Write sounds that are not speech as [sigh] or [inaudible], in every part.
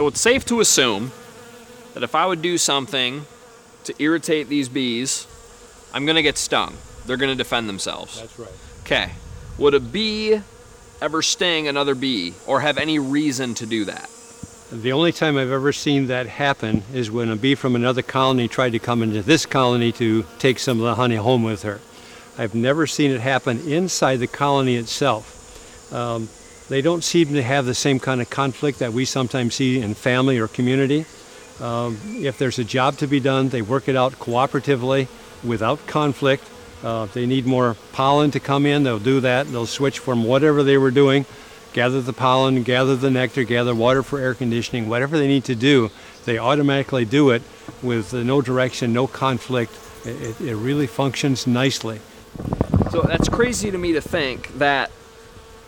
So it's safe to assume that if I would do something to irritate these bees, I'm going to get stung. They're going to defend themselves. That's right. Okay. Would a bee ever sting another bee or have any reason to do that? The only time I've ever seen that happen is when a bee from another colony tried to come into this colony to take some of the honey home with her. I've never seen it happen inside the colony itself. Um, they don't seem to have the same kind of conflict that we sometimes see in family or community. Um, if there's a job to be done, they work it out cooperatively without conflict. Uh, if they need more pollen to come in, they'll do that. They'll switch from whatever they were doing gather the pollen, gather the nectar, gather water for air conditioning, whatever they need to do, they automatically do it with no direction, no conflict. It, it really functions nicely. So that's crazy to me to think that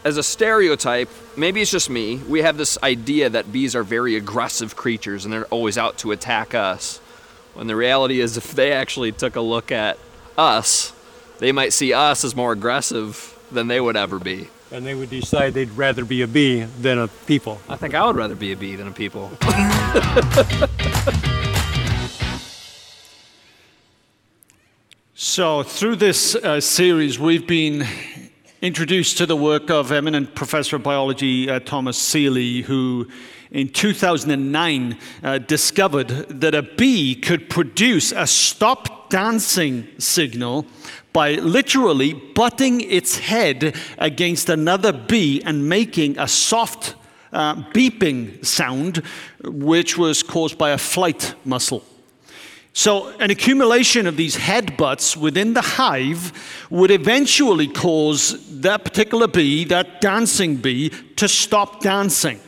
as a stereotype, maybe it's just me, we have this idea that bees are very aggressive creatures and they're always out to attack us. When the reality is, if they actually took a look at us, they might see us as more aggressive than they would ever be and they would decide they'd rather be a bee than a people. I think I would rather be a bee than a people. [laughs] so, through this uh, series, we've been introduced to the work of eminent professor of biology uh, Thomas Seeley, who in 2009 uh, discovered that a bee could produce a stop dancing signal by literally butting its head against another bee and making a soft uh, beeping sound, which was caused by a flight muscle. So, an accumulation of these headbutts within the hive would eventually cause that particular bee, that dancing bee, to stop dancing.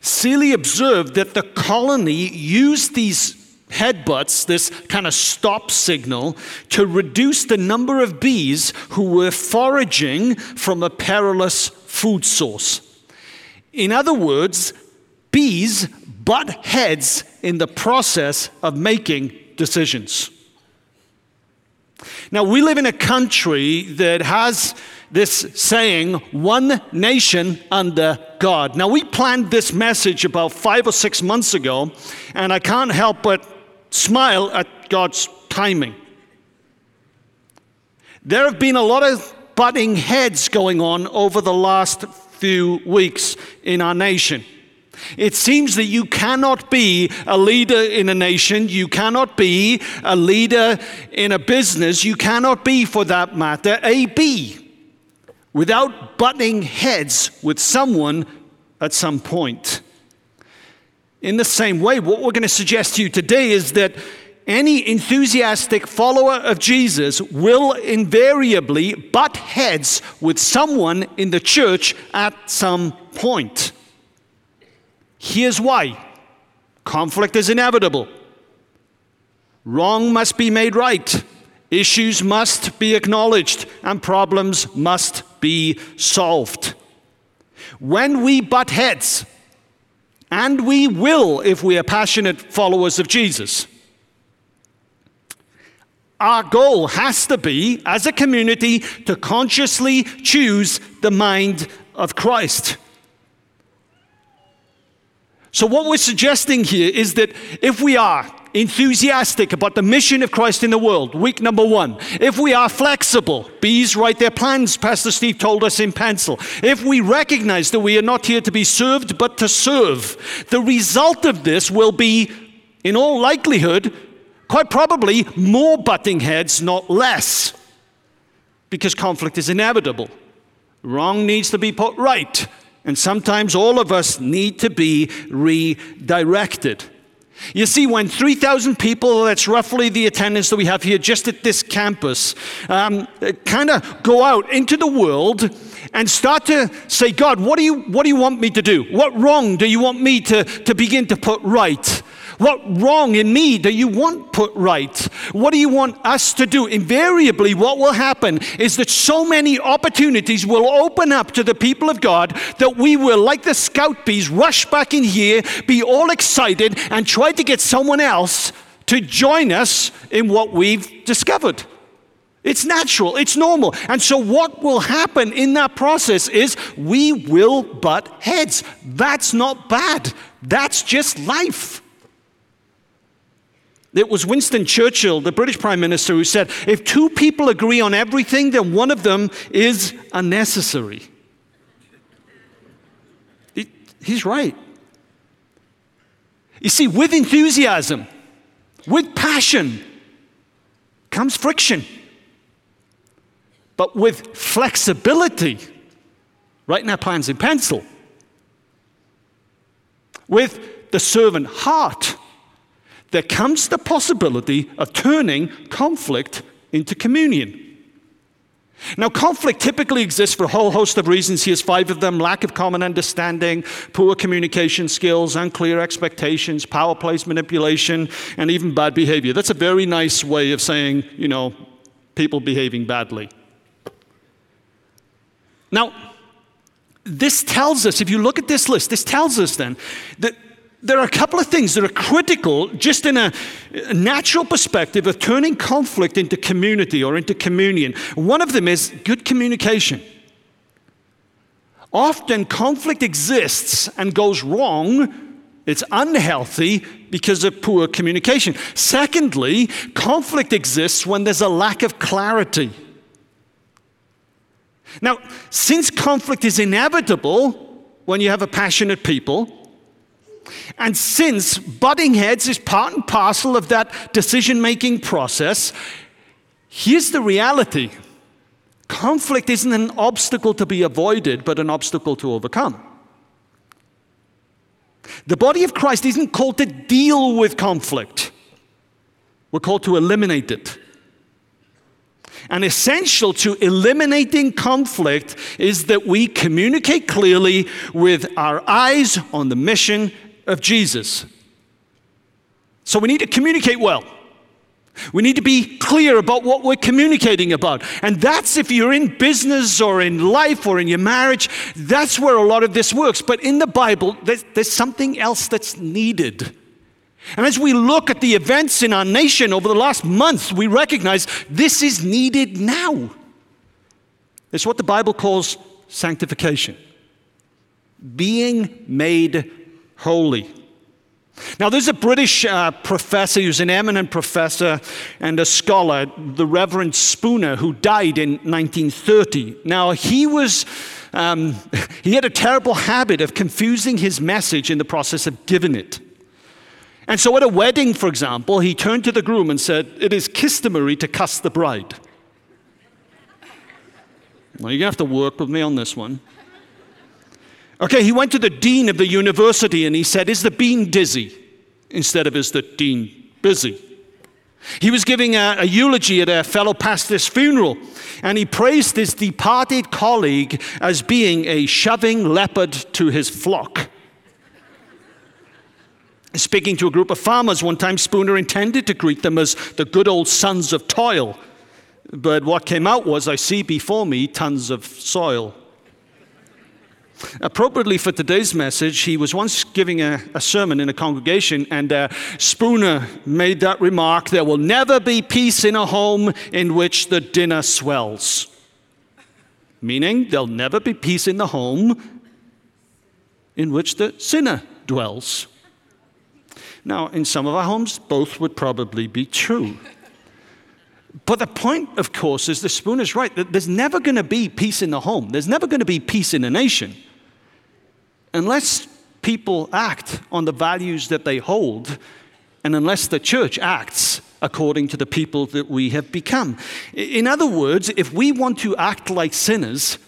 Seeley observed that the colony used these headbutts, this kind of stop signal, to reduce the number of bees who were foraging from a perilous food source. In other words, bees butt heads in the process of making decisions. Now, we live in a country that has this saying, one nation under God. Now, we planned this message about five or six months ago, and I can't help but smile at God's timing. There have been a lot of butting heads going on over the last few weeks in our nation. It seems that you cannot be a leader in a nation, you cannot be a leader in a business, you cannot be, for that matter, a bee without butting heads with someone at some point. In the same way, what we're going to suggest to you today is that any enthusiastic follower of Jesus will invariably butt heads with someone in the church at some point. Here's why conflict is inevitable, wrong must be made right, issues must be acknowledged, and problems must be solved. When we butt heads, and we will if we are passionate followers of Jesus. Our goal has to be, as a community, to consciously choose the mind of Christ. So, what we're suggesting here is that if we are enthusiastic about the mission of Christ in the world, week number one. If we are flexible, bees write their plans, Pastor Steve told us in pencil. If we recognize that we are not here to be served, but to serve, the result of this will be, in all likelihood, quite probably more butting heads, not less, because conflict is inevitable. Wrong needs to be put right. And sometimes all of us need to be redirected. You see, when 3,000 people, that's roughly the attendance that we have here just at this campus, um, kind of go out into the world and start to say, God, what do, you, what do you want me to do? What wrong do you want me to, to begin to put right? What wrong in me do you want put right? What do you want us to do? Invariably, what will happen is that so many opportunities will open up to the people of God that we will, like the scout bees, rush back in here, be all excited, and try to get someone else to join us in what we've discovered. It's natural, it's normal. And so, what will happen in that process is we will butt heads. That's not bad, that's just life. It was Winston Churchill, the British Prime Minister, who said if two people agree on everything, then one of them is unnecessary. He's right. You see, with enthusiasm, with passion, comes friction. But with flexibility, writing our plans in pencil, with the servant heart, there comes the possibility of turning conflict into communion. Now, conflict typically exists for a whole host of reasons. Here's five of them lack of common understanding, poor communication skills, unclear expectations, power plays manipulation, and even bad behavior. That's a very nice way of saying, you know, people behaving badly. Now, this tells us, if you look at this list, this tells us then that there are a couple of things that are critical just in a, natural perspective of turning conflict into community or into communion. One of them is good communication. Often conflict exists and goes wrong. It's unhealthy because of poor communication. Secondly, conflict exists when there's a lack of clarity. Now, since conflict is inevitable when you have a passionate people, and since butting heads is part and parcel of that decision making process, here's the reality conflict isn't an obstacle to be avoided, but an obstacle to overcome. The body of Christ isn't called to deal with conflict, we're called to eliminate it. And essential to eliminating conflict is that we communicate clearly with our eyes on the mission of Jesus. So we need to communicate well. We need to be clear about what we're communicating about. And that's if you're in business or in life or in your marriage, that's where a lot of this works. But in the Bible, there's, there's something else that's needed. And as we look at the events in our nation over the last months, we recognize this is needed now. It's what the Bible calls sanctification being made holy. Now, there's a British uh, professor who's an eminent professor and a scholar, the Reverend Spooner, who died in 1930. Now, he was. Um, [laughs] he had a terrible habit of confusing his message in the process of giving it. And so, at a wedding, for example, he turned to the groom and said, It is customary to cuss the bride. Well, you're going to have to work with me on this one. Okay, he went to the dean of the university and he said, Is the bean dizzy? Instead of, Is the dean busy? He was giving a, a, eulogy at a fellow pastor's funeral, and he praised his departed colleague as being a shoving leopard to his flock. Speaking to a group of farmers one time, Spooner intended to greet them as the good old sons of toil. But what came out was, I see before me tons of soil. Appropriately for today's message, he was once giving a, a sermon in a congregation, and uh, Spooner made that remark there will never be peace in a home in which the dinner swells. Meaning, there'll never be peace in the home in which the sinner dwells. Now, in some of our homes, both would probably be true. But the point, of course, is the spoon is right. That there's never going to be peace in the home. There's never going to be peace in a nation unless people act on the values that they hold, and unless the church acts according to the people that we have become. In other words, if we want to act like sinners,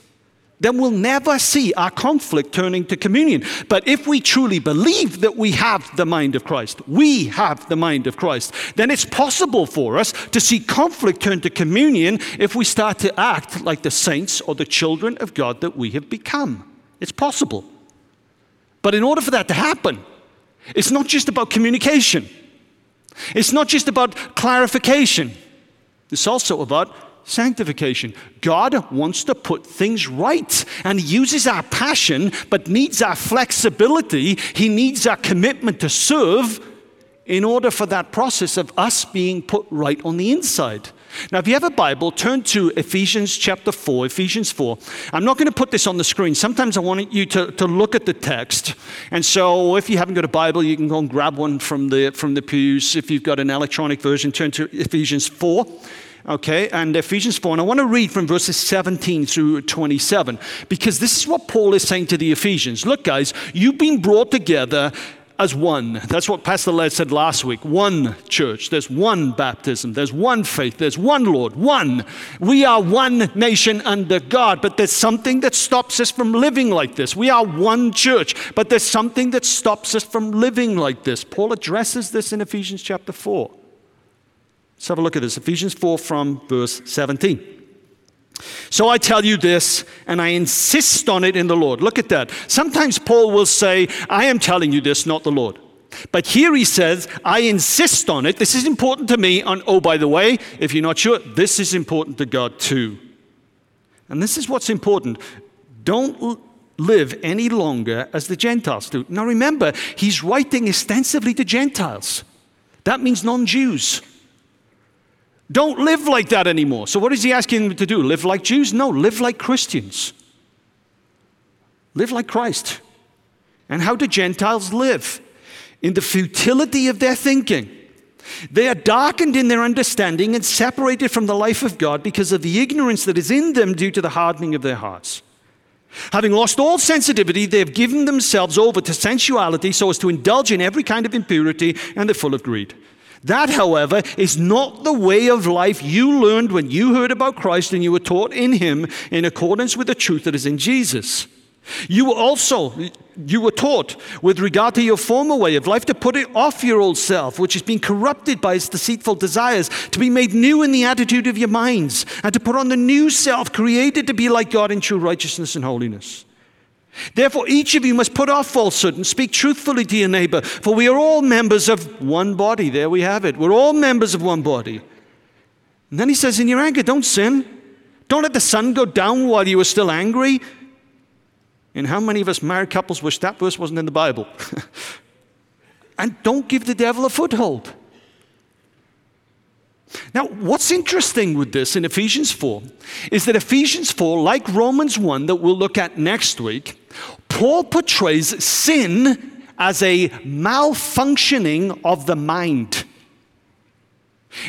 then we'll never see our conflict turning to communion. But if we truly believe that we have the mind of Christ, we have the mind of Christ, then it's possible for us to see conflict turn to communion if we start to act like the saints or the children of God that we have become. It's possible. But in order for that to happen, it's not just about communication, it's not just about clarification, it's also about sanctification. God wants to put things right and He uses our passion, but needs our flexibility. He needs our commitment to serve in order for that process of us being put right on the inside. Now, if you have a Bible, turn to Ephesians chapter 4, Ephesians 4. I'm not going to put this on the screen. Sometimes I want you to, to look at the text. And so if you haven't got a Bible, you can go and grab one from the, from the pews. If you've got an electronic version, turn to Ephesians 4. Okay, and Ephesians 4. And I want to read from verses 17 through 27 because this is what Paul is saying to the Ephesians. Look, guys, you've been brought together as one. That's what Pastor Led said last week. One church. There's one baptism. There's one faith. There's one Lord. One. We are one nation under God, but there's something that stops us from living like this. We are one church, but there's something that stops us from living like this. Paul addresses this in Ephesians chapter 4. Let's have a look at this. Ephesians 4 from verse 17. So I tell you this, and I insist on it in the Lord. Look at that. Sometimes Paul will say, I am telling you this, not the Lord. But here he says, I insist on it. This is important to me. And oh, by the way, if you're not sure, this is important to God too. And this is what's important. Don't live any longer as the Gentiles do. Now remember, he's writing extensively to Gentiles. That means non Jews. Don't live like that anymore. So, what is he asking them to do? Live like Jews? No, live like Christians. Live like Christ. And how do Gentiles live? In the futility of their thinking. They are darkened in their understanding and separated from the life of God because of the ignorance that is in them due to the hardening of their hearts. Having lost all sensitivity, they have given themselves over to sensuality so as to indulge in every kind of impurity and they're full of greed. That, however, is not the way of life you learned when you heard about Christ and you were taught in Him in accordance with the truth that is in Jesus. You also you were taught with regard to your former way of life to put it off your old self, which has been corrupted by its deceitful desires, to be made new in the attitude of your minds, and to put on the new self, created to be like God in true righteousness and holiness. Therefore, each of you must put off falsehood and speak truthfully to your neighbor, for we are all members of one body. There we have it. We're all members of one body. And then he says, In your anger, don't sin. Don't let the sun go down while you are still angry. And how many of us married couples wish that verse wasn't in the Bible? [laughs] and don't give the devil a foothold. Now, what's interesting with this in Ephesians 4 is that Ephesians 4, like Romans 1, that we'll look at next week, Paul portrays sin as a malfunctioning of the mind.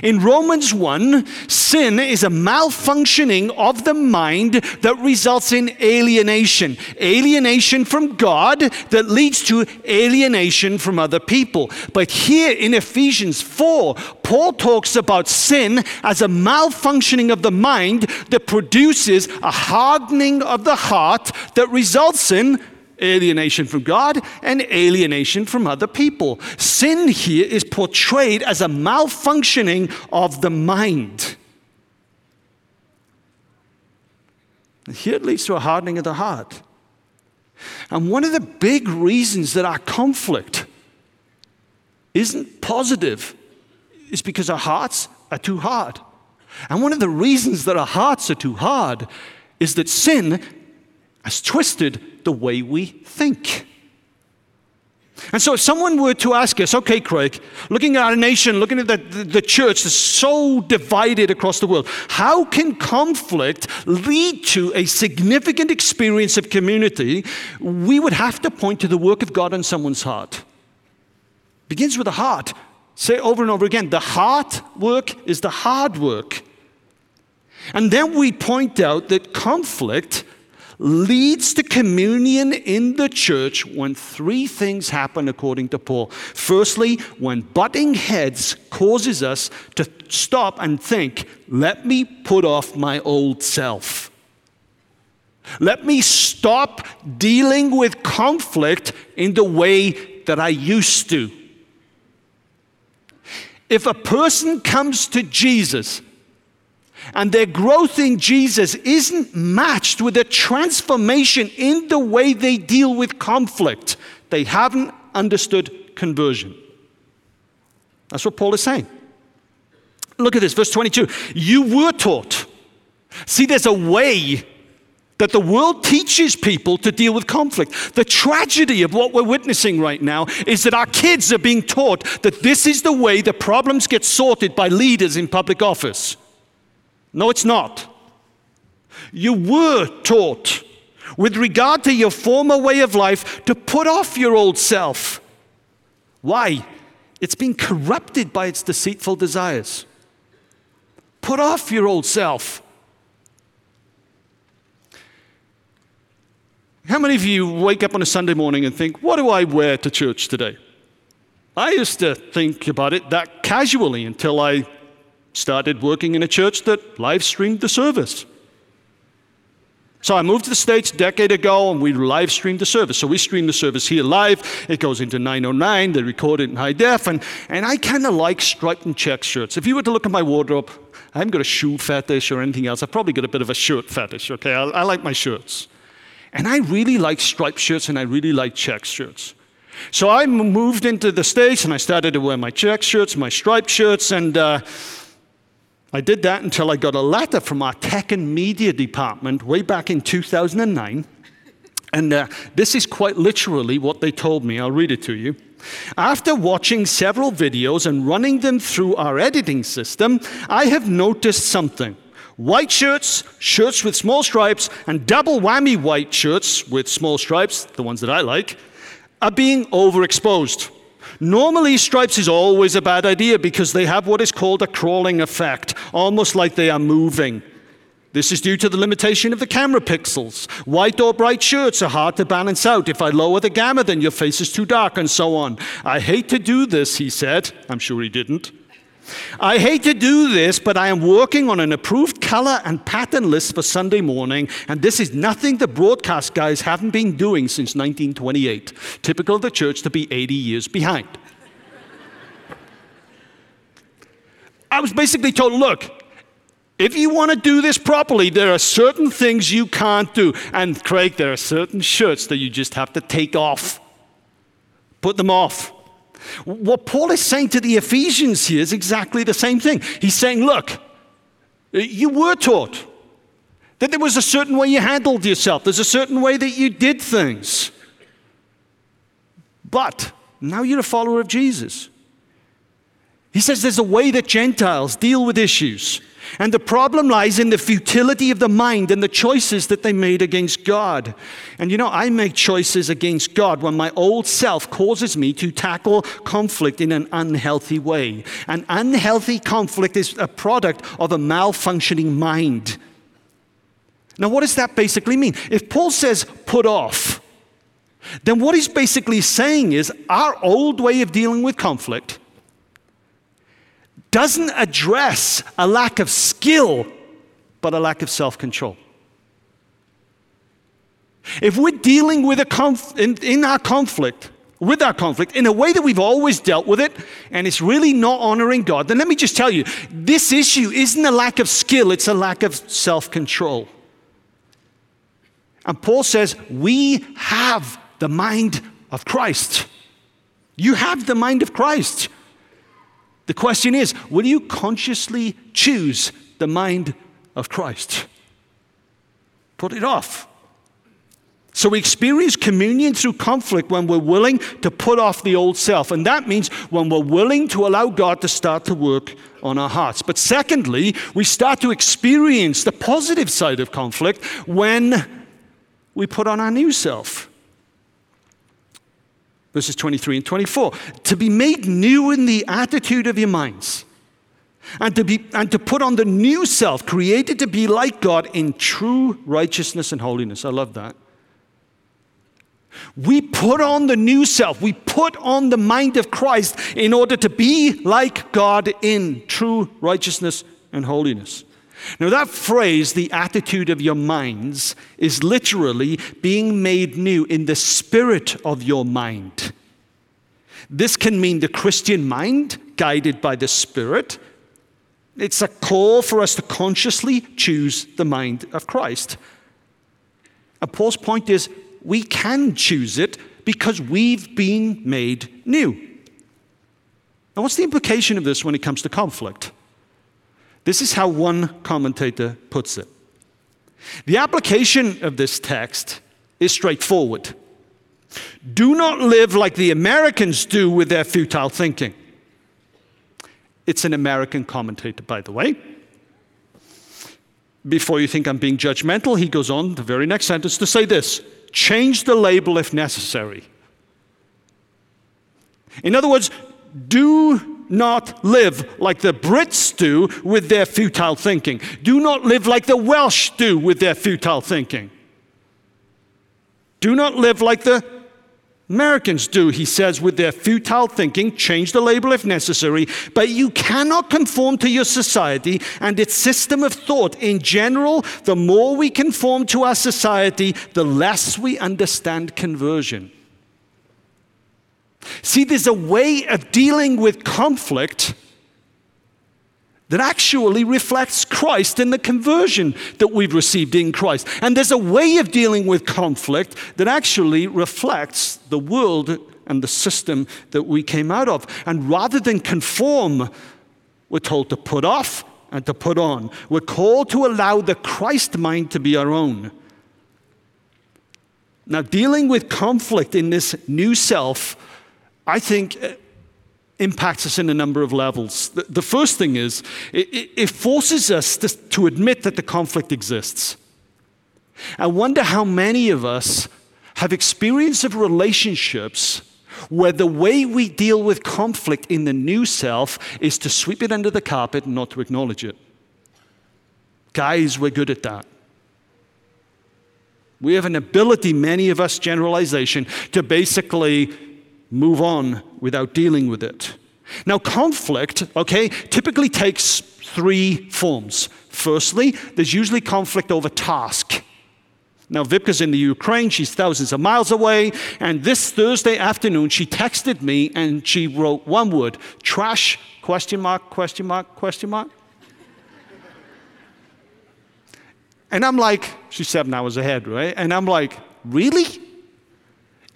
In Romans 1, sin is a malfunctioning of the mind that results in alienation. Alienation from God that leads to alienation from other people. But here in Ephesians 4, Paul talks about sin as a malfunctioning of the mind that produces a hardening of the heart that results in alienation from God and alienation from other people. Sin here is portrayed as a malfunctioning of the mind. here it leads to a hardening of the heart. And one of the big reasons that our conflict isn't positive is because our hearts are too hard. And one of the reasons that our hearts are too hard is that sin has twisted the way we think. And so, if someone were to ask us, okay, Craig, looking at our nation, looking at the, the, the, church that's so divided across the world, how can conflict lead to a significant experience of community? We would have to point to the work of God on someone's heart. Begins with the heart. Say over and over again the heart work is the hard work. And then we point out that conflict leads to communion in the church when three things happen according to Paul. Firstly, when butting heads causes us to stop and think, let me put off my old self. Let me stop dealing with conflict in the way that I used to. If a person comes to Jesus and their growth in Jesus isn't matched with a transformation in the way they deal with conflict, they haven't understood conversion. That's what Paul is saying. Look at this, verse 22. You were taught. See, there's a way that the world teaches people to deal with conflict. The tragedy of what we're witnessing right now is that our kids are being taught that this is the way the problems get sorted by leaders in public office. No, it's not. You were taught, with regard to your former way of life, to put off your old self. Why? It's been corrupted by its deceitful desires. Put off your old self. How many of you wake up on a Sunday morning and think, what do I wear to church today? I used to think about it that casually until I started working in a church that live streamed the service. So I moved to the States a decade ago and we live streamed the service. So we stream the service here live. It goes into 909. They record it in high def. And, and I kind of like striped and check shirts. If you were to look at my wardrobe, I haven't got a shoe fetish or anything else. I've probably got a bit of a shirt fetish, okay? I, I like my shirts. And I really like striped shirts and I really like check shirts. So I moved into the States and I started to wear my check shirts, my striped shirts, and uh, I did that until I got a letter from our tech and media department way back in 2009. And uh, this is quite literally what they told me. I'll read it to you. After watching several videos and running them through our editing system, I have noticed something. White shirts, shirts with small stripes, and double whammy white shirts with small stripes, the ones that I like, are being overexposed. Normally, stripes is always a bad idea because they have what is called a crawling effect, almost like they are moving. This is due to the limitation of the camera pixels. White or bright shirts are hard to balance out. If I lower the gamma, then your face is too dark, and so on. I hate to do this, he said. I'm sure he didn't. I hate to do this, but I am working on an approved color and pattern list for Sunday morning, and this is nothing the broadcast guys haven't been doing since 1928. Typical of the church to be 80 years behind. I was basically told, look, if you want to do this properly, there are certain things you can't do. And Craig, there are certain shirts that you just have to take off. Put them off. What Paul is saying to the Ephesians here is exactly the same thing. He's saying, look, uh, you were taught that there was a certain way you handled yourself, there's a certain way that you did things. But now you're a follower of Jesus. He says there's a way that Gentiles deal with issues. And the problem lies in the futility of the mind and the choices that they made against God. And you know, I make choices against God when my old self causes me to tackle conflict in an unhealthy way. An unhealthy conflict is a product of a malfunctioning mind. Now, what does that basically mean? If Paul says put off, then what he's basically saying is our old way of dealing with conflict doesn't address a lack of skill, but a lack of self control. If we're dealing with a conf- in, in our conflict, with our conflict in a way that we've always dealt with it, and it's really not honoring God, then let me just tell you this issue isn't a lack of skill, it's a lack of self control. And Paul says, We have the mind of Christ. You have the mind of Christ. The question is will you consciously choose the mind of Christ? Put it off. So we experience communion through conflict when we're willing to put off the old self. And that means when we're willing to allow God to start to work on our hearts. But secondly, we start to experience the positive side of conflict when we put on our new self verses 23 and 24. To be made new in the attitude of your minds, and to, be, and to put on the new self, created to be like God in true righteousness and holiness. I love that. We put on the new self. We put on the mind of Christ in order to be like God in true righteousness and holiness. Now, that phrase, the attitude of your minds, is literally being made new in the spirit of your mind. This can mean the Christian mind, guided by the Spirit. It's a call for us to consciously choose the mind of Christ. And Paul's point is we can choose it because we've been made new. Now, what's the implication of this when it comes to conflict? This is how one commentator puts it. The application of this text is straightforward. Do not live like the Americans do with their futile thinking. It's an American commentator, by the way. before you think I'm being judgmental, he goes on, the very next sentence, to say this change the label if necessary. In other words, do not live like the Brits do with their futile thinking. Do not live like the Welsh do with their futile thinking. Do not live like the Americans do, he says, with their futile thinking. Change the label if necessary, but you cannot conform to your society and its system of thought. In general, the more we conform to our society, the less we understand conversion. See, there's a way of dealing with conflict that actually reflects Christ and the conversion that we've received in Christ. And there's a way of dealing with conflict that actually reflects the world and the system that we came out of. And rather than conform, we're told to put off and to put on. We're called to allow the Christ mind to be our own. Now, dealing with conflict in this new self, I think uh, impacts us in a number of levels. The, first thing is it, forces us to admit that the conflict exists. I wonder how many of us have experience of relationships where the way we deal with conflict in the new self is to sweep it under the carpet and not to acknowledge it. Guys, we're good at that. We have an ability, many of us, generalization, to basically move on without dealing with it. Now, conflict, okay, typically takes three forms. Firstly, there's usually conflict over task. Now, Vipka's in the Ukraine, she's thousands of miles away, and this Thursday afternoon she texted me and she wrote one word trash, question mark, question mark, question mark. And I'm like, she's seven hours ahead, right? And I'm like, really?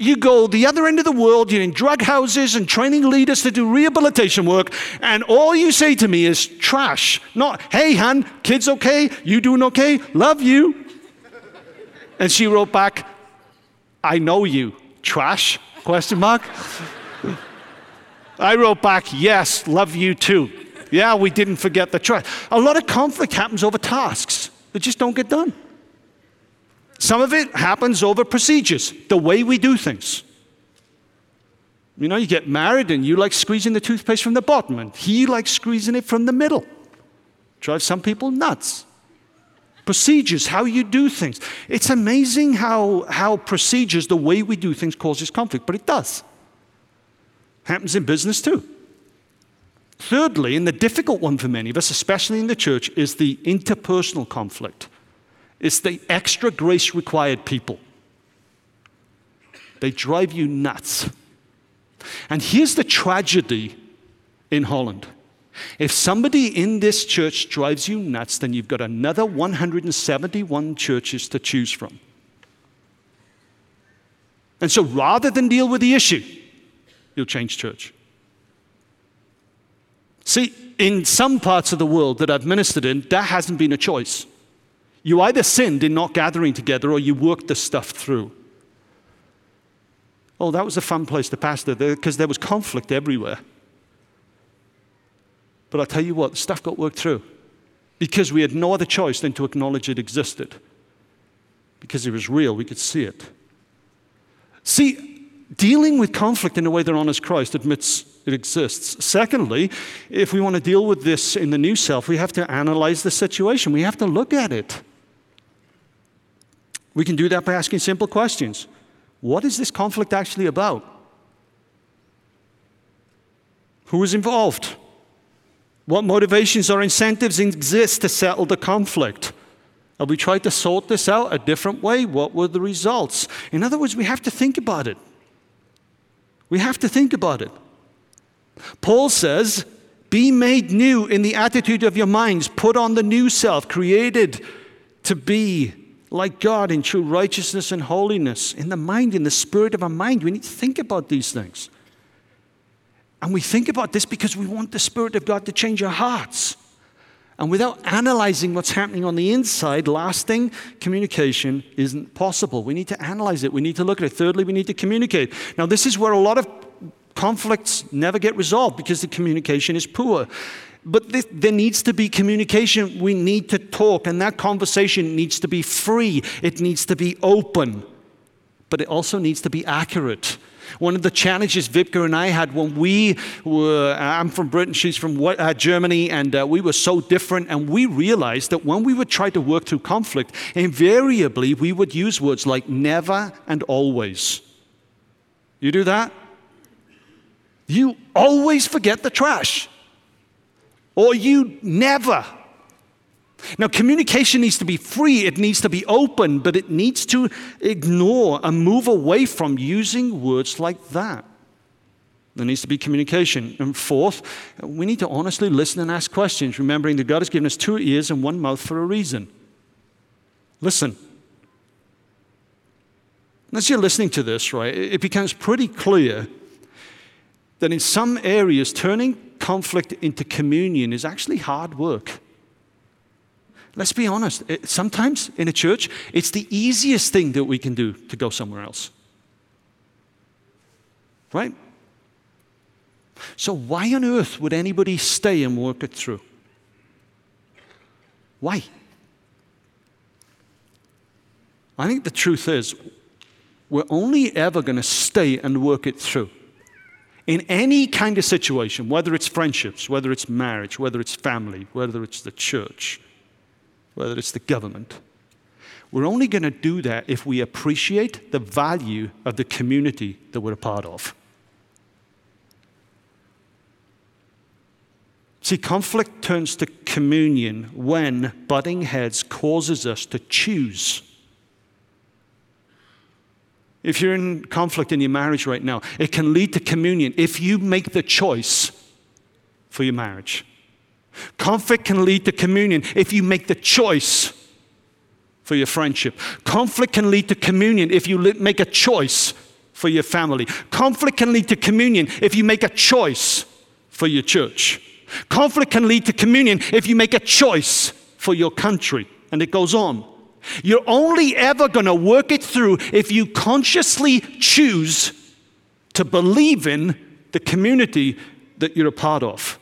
You go the other end of the world, you're in drug houses and training leaders to do rehabilitation work, and all you say to me is trash. Not, hey, Han, kids okay? You doing okay? Love you. And she wrote back, I know you. Trash? Question mark. I wrote back, yes, love you too. Yeah, we didn't forget the trash. A lot of conflict happens over tasks that just don't get done. Some of it happens over procedures, the way we do things. You know, you get married and you like squeezing the toothpaste from the bottom, and he likes squeezing it from the middle. Drives some people nuts. Procedures, how you do things. It's amazing how, how procedures, the way we do things, causes conflict, but it does. Happens in business too. Thirdly, and the difficult one for many of us, especially in the church, is the interpersonal conflict. It's the extra grace required people. They drive you nuts. And here's the tragedy in Holland. If somebody in this church drives you nuts, then you've got another 171 churches to choose from. And so rather than deal with the issue, you'll change church. See, in some parts of the world that I've ministered in, that hasn't been a choice. You either sinned in not gathering together or you worked the stuff through. Oh, that was a fun place to pastor because there was conflict everywhere. But I'll tell you what, stuff got worked through because we had no other choice than to acknowledge it existed. Because it was real, we could see it. See, dealing with conflict in a way that honors Christ admits it exists. Secondly, if we want to deal with this in the new self, we have to analyze the situation, we have to look at it. We can do that by asking simple questions. What is this conflict actually about? Who is involved? What motivations or incentives exist to settle the conflict? Have we tried to sort this out a different way? What were the results? In other words, we have to think about it. We have to think about it. Paul says, Be made new in the attitude of your minds. Put on the new self, created to be like God in true righteousness and holiness, in the mind, in the spirit of our mind. We need to think about these things. And we think about this because we want the Spirit of God to change our hearts. And without analyzing what's happening on the inside, lasting communication isn't possible. We need to analyze it. We need to look at it. Thirdly, we need to communicate. Now, this is where a lot of conflicts never get resolved because the communication is poor. But this, there needs to be communication. We need to talk, and that conversation needs to be free, it needs to be open, but it also needs to be accurate. One of the challenges Vipka and I had when we were, I'm from Britain, she's from uh, Germany, and uh, we were so different. And we realized that when we would try to work through conflict, invariably we would use words like never and always. You do that? You always forget the trash, or you never now, communication needs to be free, it needs to be open, but it needs to ignore and move away from using words like that. There needs to be communication. And fourth, we need to honestly listen and ask questions, remembering that God has given us two ears and one mouth for a reason. Listen. As you're listening to this, right, it becomes pretty clear that in some areas, turning conflict into communion is actually hard work. Let's be honest. Sometimes in a church, it's the easiest thing that we can do to go somewhere else. Right? So, why on earth would anybody stay and work it through? Why? I think the truth is, we're only ever going to stay and work it through. In any kind of situation, whether it's friendships, whether it's marriage, whether it's family, whether it's the church, whether it's the government. We're only going to do that if we appreciate the value of the community that we're a part of. See, conflict turns to communion when butting heads causes us to choose. If you're in conflict in your marriage right now, it can lead to communion if you make the choice for your marriage. Conflict can lead to communion if you make the choice for your friendship. Conflict can lead to communion if you make a choice for your family. Conflict can lead to communion if you make a choice for your church. Conflict can lead to communion if you make a choice for your country. And it goes on. You're only ever going to work it through if you consciously choose to believe in the community that you're a part of.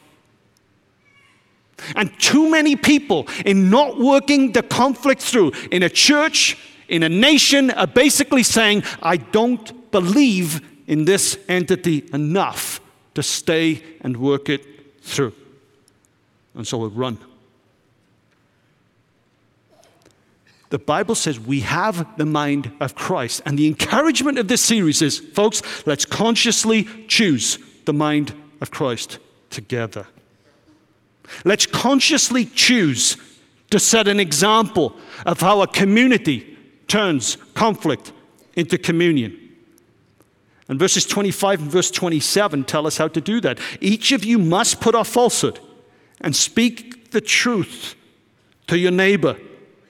And too many people, in not working the conflict through in a church, in a nation, are basically saying, I don't believe in this entity enough to stay and work it through. And so we run. The Bible says we have the mind of Christ. And the encouragement of this series is, folks, let's consciously choose the mind of Christ together. Let's consciously choose to set an example of how a community turns conflict into communion. And verses 25 and verse 27 tell us how to do that. Each of you must put off falsehood and speak the truth to your neighbor.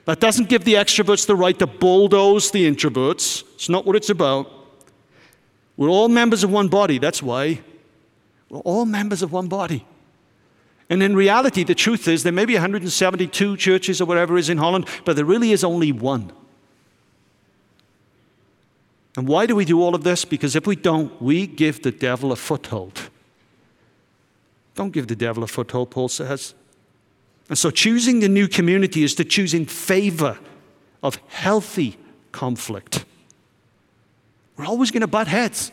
That doesn't give the extroverts the right to bulldoze the introverts. It's not what it's about. We're all members of one body. That's why. We're all members of one body. And in reality, the truth is there may be 172 churches or whatever is in Holland, but there really is only one. And why do we do all of this? Because if we don't, we give the devil a foothold. Don't give the devil a foothold, Paul says. And so choosing the new community is to choose in favor of healthy conflict. We're always going to butt heads.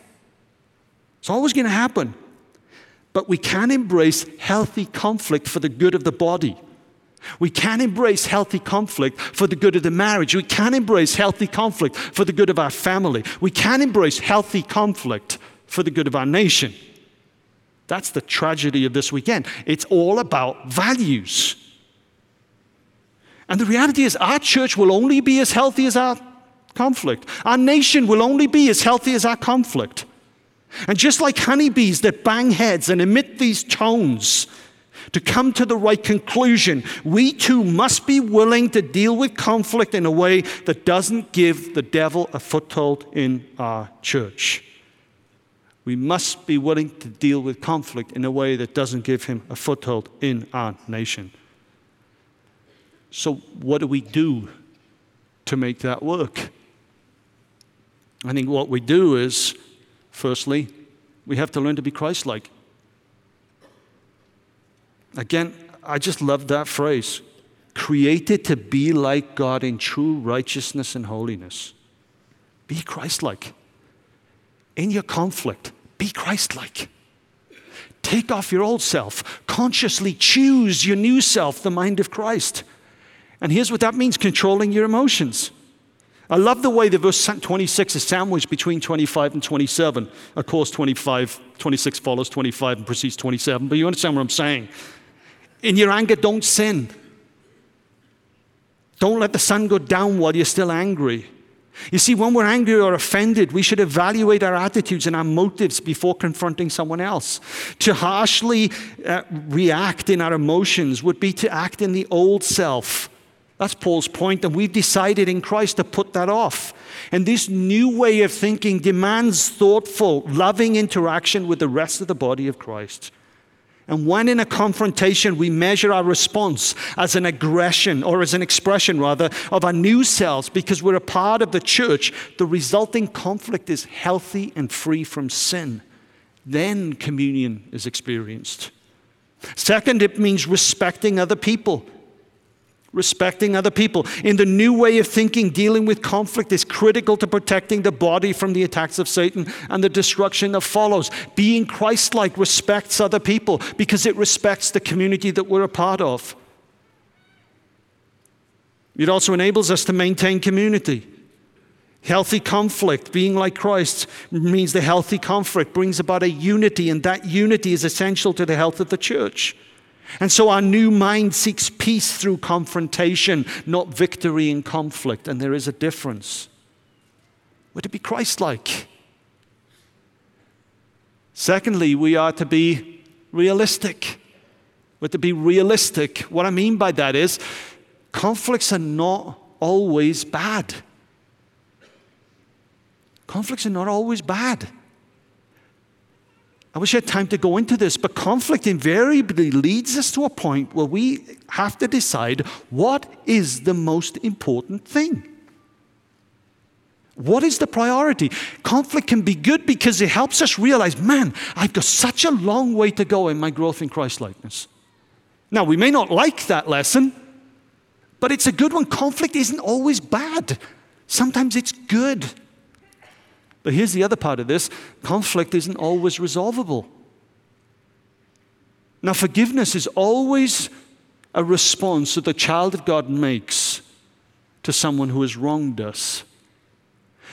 It's always going to happen. But we can embrace healthy conflict for the good of the body. We can embrace healthy conflict for the good of the marriage. We can embrace healthy conflict for the good of our family. We can embrace healthy conflict for the good of our nation. That's the tragedy of this weekend. It's all about values. And the reality is, our church will only be as healthy as our conflict. Our nation will only be as healthy as our conflict. And just like honeybees that bang heads and emit these tones to come to the right conclusion, we too must be willing to deal with conflict in a way that doesn't give the devil a foothold in our church. We must be willing to deal with conflict in a way that doesn't give him a foothold in our nation. So, what do we do to make that work? I think what we do is Firstly, we have to learn to be Christ like. Again, I just love that phrase created to be like God in true righteousness and holiness. Be Christ like. In your conflict, be Christ like. Take off your old self. Consciously choose your new self, the mind of Christ. And here's what that means controlling your emotions. I love the way the verse 26 is sandwiched between 25 and 27. Of course, 25, 26 follows 25 and precedes 27, but you understand what I'm saying. In your anger, don't sin. Don't let the sun go down while you're still angry. You see, when we're angry or offended, we should evaluate our attitudes and our motives before confronting someone else. To harshly uh, react in our emotions would be to act in the old self. That's Paul's point, and we've decided in Christ to put that off. And this new way of thinking demands thoughtful, loving interaction with the rest of the body of Christ. And when in a confrontation, we measure our response as an aggression or as an expression, rather, of our new selves because we're a part of the church, the resulting conflict is healthy and free from sin. Then communion is experienced. Second, it means respecting other people respecting other people. In the new way of thinking, dealing with conflict is critical to protecting the body from the attacks of Satan and the destruction that follows. Being Christ like respects other people because it respects the community that we're a part of. It also enables us to maintain community. Healthy conflict, being like Christ, means the healthy conflict brings about a unity, and that unity is essential to the health of the church. And so our new mind seeks peace through confrontation, not victory in conflict. And there is a difference. We're to be Christ like. Secondly, we are to be realistic. We're to be realistic. What I mean by that is conflicts are not always bad. Conflicts are not always bad. I wish I had time to go into this, but conflict invariably leads us to a point where we have to decide what is the most important thing. What is the priority? Conflict can be good because it helps us realize, man, I've got such a long way to go in my growth in Christ likeness. Now, we may not like that lesson, but it's a good one. Conflict isn't always bad, sometimes it's good. But here's the other part of this conflict isn't always resolvable. Now, forgiveness is always a response that the child of God makes to someone who has wronged us.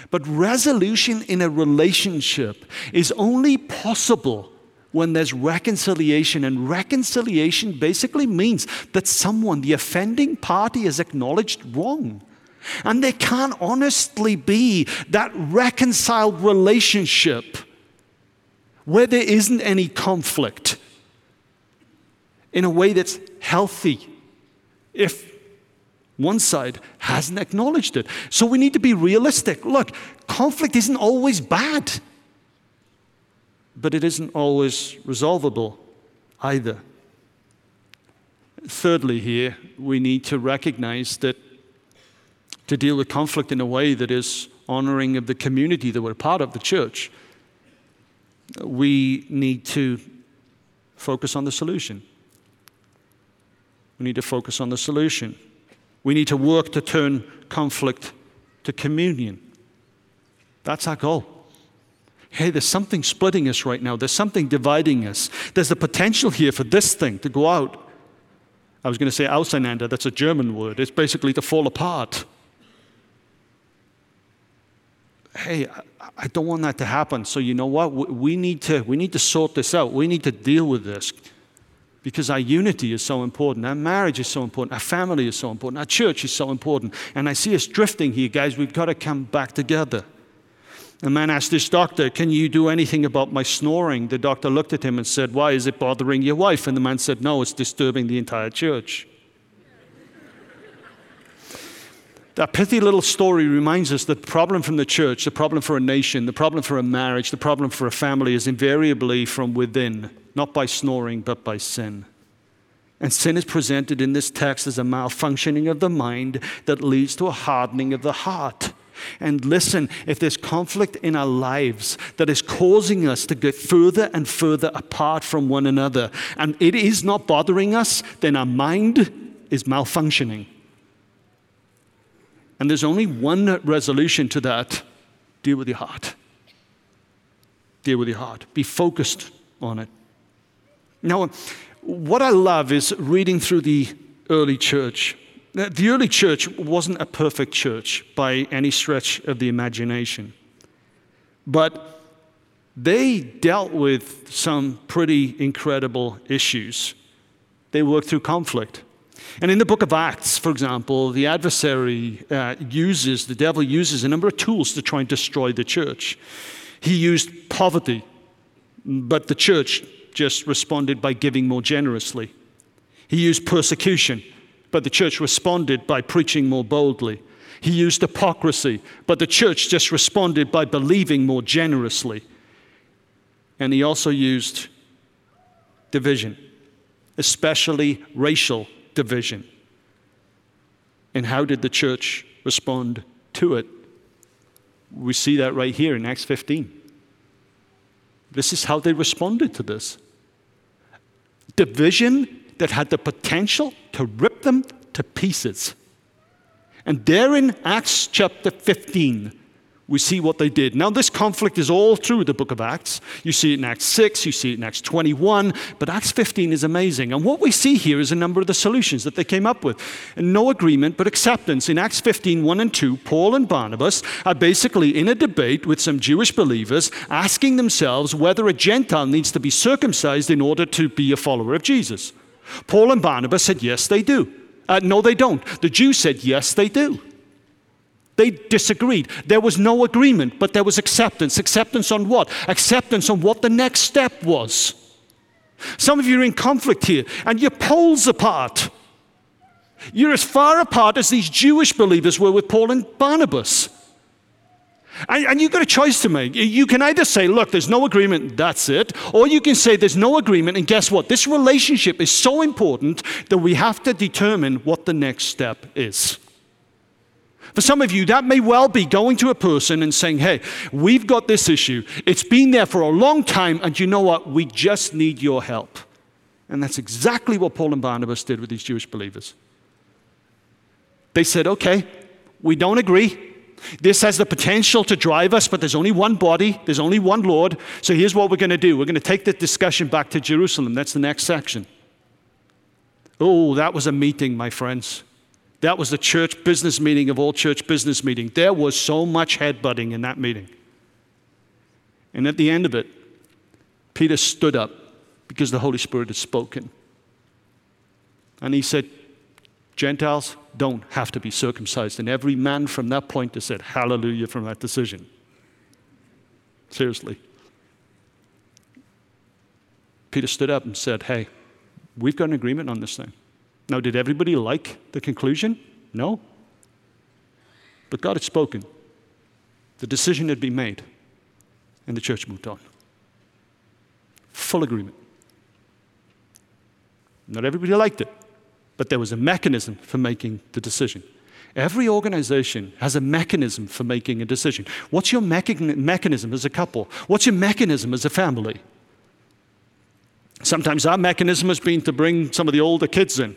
But resolution in a relationship is only possible when there's reconciliation. And reconciliation basically means that someone, the offending party, has acknowledged wrong. And there can't honestly be that reconciled relationship where there isn't any conflict in a way that's healthy if one side hasn't acknowledged it. So we need to be realistic. Look, conflict isn't always bad, but it isn't always resolvable either. Thirdly, here, we need to recognize that to deal with conflict in a way that is honoring of the community that we're part of, the church, we need to focus on the solution. We need to focus on the solution. We need to work to turn conflict to communion. That's our goal. Hey, there's something splitting us right now. There's something dividing us. There's the potential here for this thing to go out. I was going to say auseinander, that's a German word. It's basically to fall apart hey, I don't want that to happen. So you know what? We need to, we need to sort this out. We need to deal with this because our unity is so important. Our marriage is so important. Our family is so important. Our church is so important. And I see us drifting here, guys. We've got to come back together. A man asked this doctor, Can you do anything about my snoring? The doctor looked at him and said, Why is it bothering your wife? And the man said, No, it's disturbing the entire church. That pithy little story reminds us that the problem from the church, the problem for a nation, the problem for a marriage, the problem for a family is invariably from within, not by snoring, but by sin. And sin is presented in this text as a malfunctioning of the mind that leads to a hardening of the heart. And listen, if there's conflict in our lives that is causing us to get further and further apart from one another, and it is not bothering us, then our mind is malfunctioning. And there's only one resolution to that deal with your heart. Deal with your heart. Be focused on it. Now, what I love is reading through the early church. The early church wasn't a perfect church by any stretch of the imagination, but they dealt with some pretty incredible issues. They worked through conflict. And in the book of Acts, for example, the adversary uh, uses, the devil uses a number of tools to try and destroy the church. He used poverty, but the church just responded by giving more generously. He used persecution, but the church responded by preaching more boldly. He used hypocrisy, but the church just responded by believing more generously. And he also used division, especially racial division. And how did the church respond to it? We see that right here in Acts 15. This is how they responded to this division that had the potential to rip them to pieces. And there in Acts chapter 15, we see what they did. Now, this conflict is all through the book of Acts. You see it in Acts 6, you see it in Acts 21, but Acts 15 is amazing. And what we see here is a number of the solutions that they came up with. And no agreement, but acceptance. In Acts 15, 1 and 2, Paul and Barnabas are basically in a debate with some Jewish believers asking themselves whether a Gentile needs to be circumcised in order to be a follower of Jesus. Paul and Barnabas said, yes, they do. Uh, no, they don't. The Jews said, yes, they do. They disagreed. There was no agreement, but there was acceptance. Acceptance on what? Acceptance on what the next step was. Some of you are in conflict here, and you're poles apart. You're as far apart as these Jewish believers were with Paul and Barnabas. And, and, you've got a choice to make. You can either say, look, there's no agreement, that's it. Or you can say, there's no agreement, and guess what? This relationship is so important that we have to determine what the next step is. For some of you, that may well be going to a person and saying, Hey, we've got this issue. It's been there for a long time, and you know what? We just need your help. And that's exactly what Paul and Barnabas did with these Jewish believers. They said, Okay, we don't agree. This has the potential to drive us, but there's only one body, there's only one Lord. So here's what we're going to do we're going to take the discussion back to Jerusalem. That's the next section. Oh, that was a meeting, my friends. That was the church business meeting of all church business meeting. There was so much headbutting in that meeting. And at the end of it, Peter stood up because the Holy Spirit had spoken. And he said, Gentiles don't have to be circumcised. And every man from that point has said, Hallelujah from that decision. Seriously. Peter stood up and said, Hey, we've got an agreement on this thing. Now, did everybody like the conclusion? No. But God had spoken. The decision had been made, and the church moved on. Full agreement. Not everybody liked it, but there was a mechanism for making the decision. Every organization has a mechanism for making a decision. What's your mechanism as a couple? What's your mechanism as a family? Sometimes our mechanism has been to bring some of the older kids in.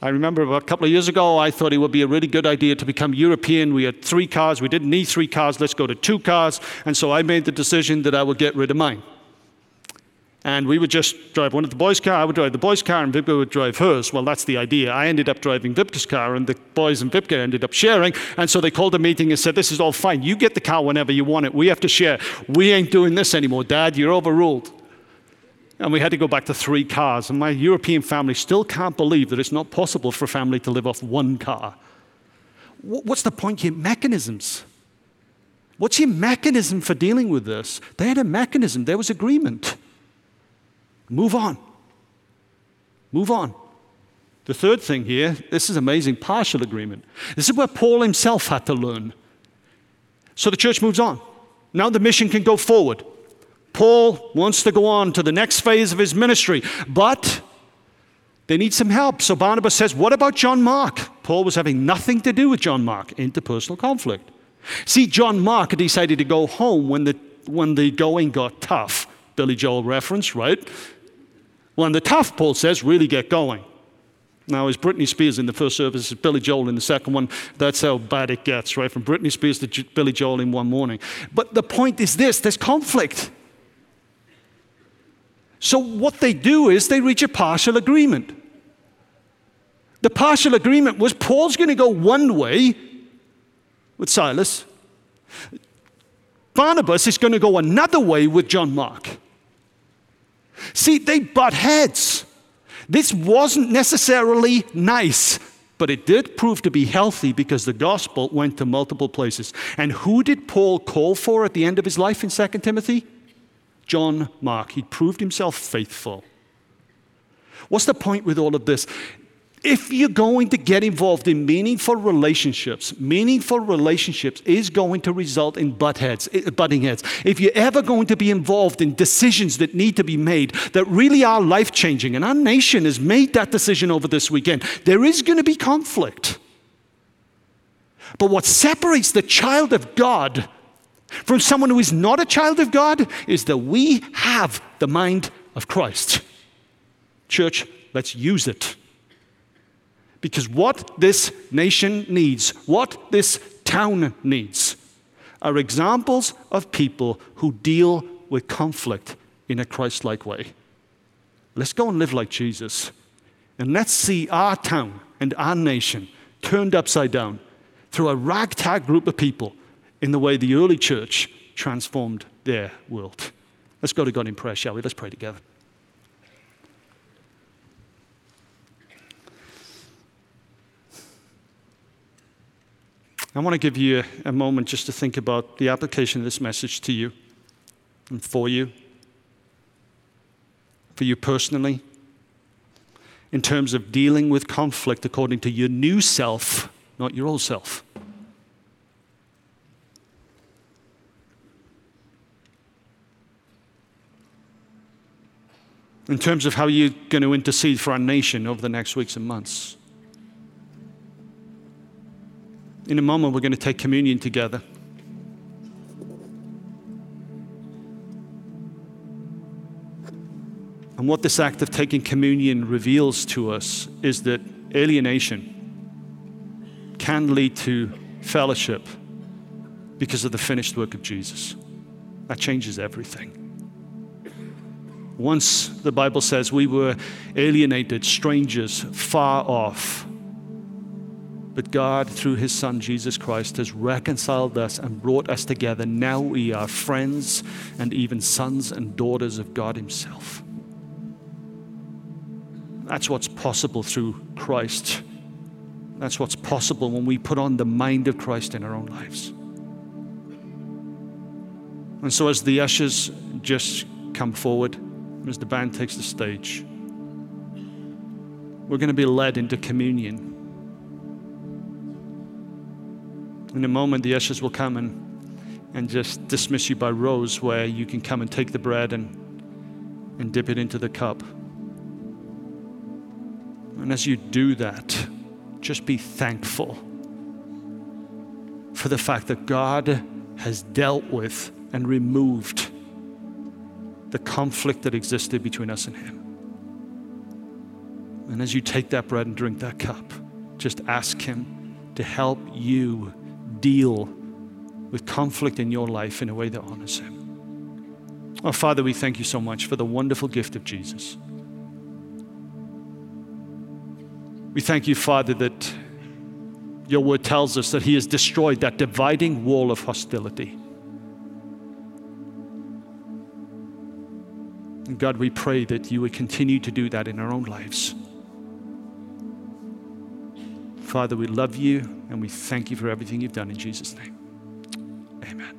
I remember a couple of years ago, I thought it would be a really good idea to become European. We had three cars. We didn't need three cars. Let's go to two cars. And so I made the decision that I would get rid of mine. And we would just drive one of the boys' car. I would drive the boys' car, and Wiebke would drive hers. Well, that's the idea. I ended up driving Wiebke's car, and the boys and Vipka ended up sharing. And so they called a meeting and said, "This is all fine. You get the car whenever you want it. We have to share. We ain't doing this anymore, Dad. You're overruled." And we had to go back to three cars. And my European family still can't believe that it's not possible for a family to live off one car. What's the point here? Mechanisms. What's your mechanism for dealing with this? They had a mechanism, there was agreement. Move on. Move on. The third thing here, this is amazing partial agreement. This is where Paul himself had to learn. So the church moves on. Now the mission can go forward. Paul wants to go on to the next phase of his ministry, but they need some help. So Barnabas says, What about John Mark? Paul was having nothing to do with John Mark, interpersonal conflict. See, John Mark decided to go home when the, when the going got tough. Billy Joel reference, right? When the tough, Paul says, really get going. Now, is Britney Spears in the first service, is Billy Joel in the second one. That's how bad it gets, right? From Britney Spears to Billy Joel in one morning. But the point is this there's conflict. So, what they do is they reach a partial agreement. The partial agreement was Paul's going to go one way with Silas, Barnabas is going to go another way with John Mark. See, they butt heads. This wasn't necessarily nice, but it did prove to be healthy because the gospel went to multiple places. And who did Paul call for at the end of his life in 2 Timothy? John Mark. He proved himself faithful. What's the point with all of this? if you're going to get involved in meaningful relationships, meaningful relationships is going to result in butt heads, eh, butting heads. If you're ever going to be involved in decisions that need to be made that really are life changing, and our nation has made that decision over this weekend, there is going to be conflict. But what separates the child of God from someone who is not a child of God is that we have the mind of Christ. Church, let's use it. Because what this nation needs, what this town needs, are examples of people who deal with conflict in a Christ like way. Let's go and live like Jesus. And let's see our town and our nation turned upside down through a ragtag group of people in the way the early church transformed their world. Let's go to God in prayer, shall we? Let's pray together. I want to give you a moment just to think about the application of this message to you and for you, for you personally, in terms of dealing with conflict according to your new self, not your old self. In terms of how you're going to intercede for our nation over the next weeks and months. In a moment, we're going to take communion together. And what this act of taking communion reveals to us is that alienation can lead to fellowship because of the finished work of Jesus. That changes everything. Once the Bible says we were alienated, strangers, far off, but God, through His Son Jesus Christ, has reconciled us and brought us together. Now we are friends and even sons and daughters of God Himself. That's what's possible through Christ. That's what's possible when we put on the mind of Christ in our own lives. And so, as the ushers just come forward, as the band takes the stage, we're going to be led into communion. In a moment, the ushers will come and, and just dismiss you by rows where you can come and take the bread and, and dip it into the cup. And as you do that, just be thankful for the fact that God has dealt with and removed the conflict that existed between us and Him. And as you take that bread and drink that cup, just ask Him to help you deal with conflict in your life in a way that honors Him. Oh, Father, we thank you so much for the wonderful gift of Jesus. We thank you, Father, that your word tells us that He has destroyed that dividing wall of hostility. God, we pray that you would continue to do that in our own lives. Father, we love you and we thank you for everything you've done in Jesus' name. Amen.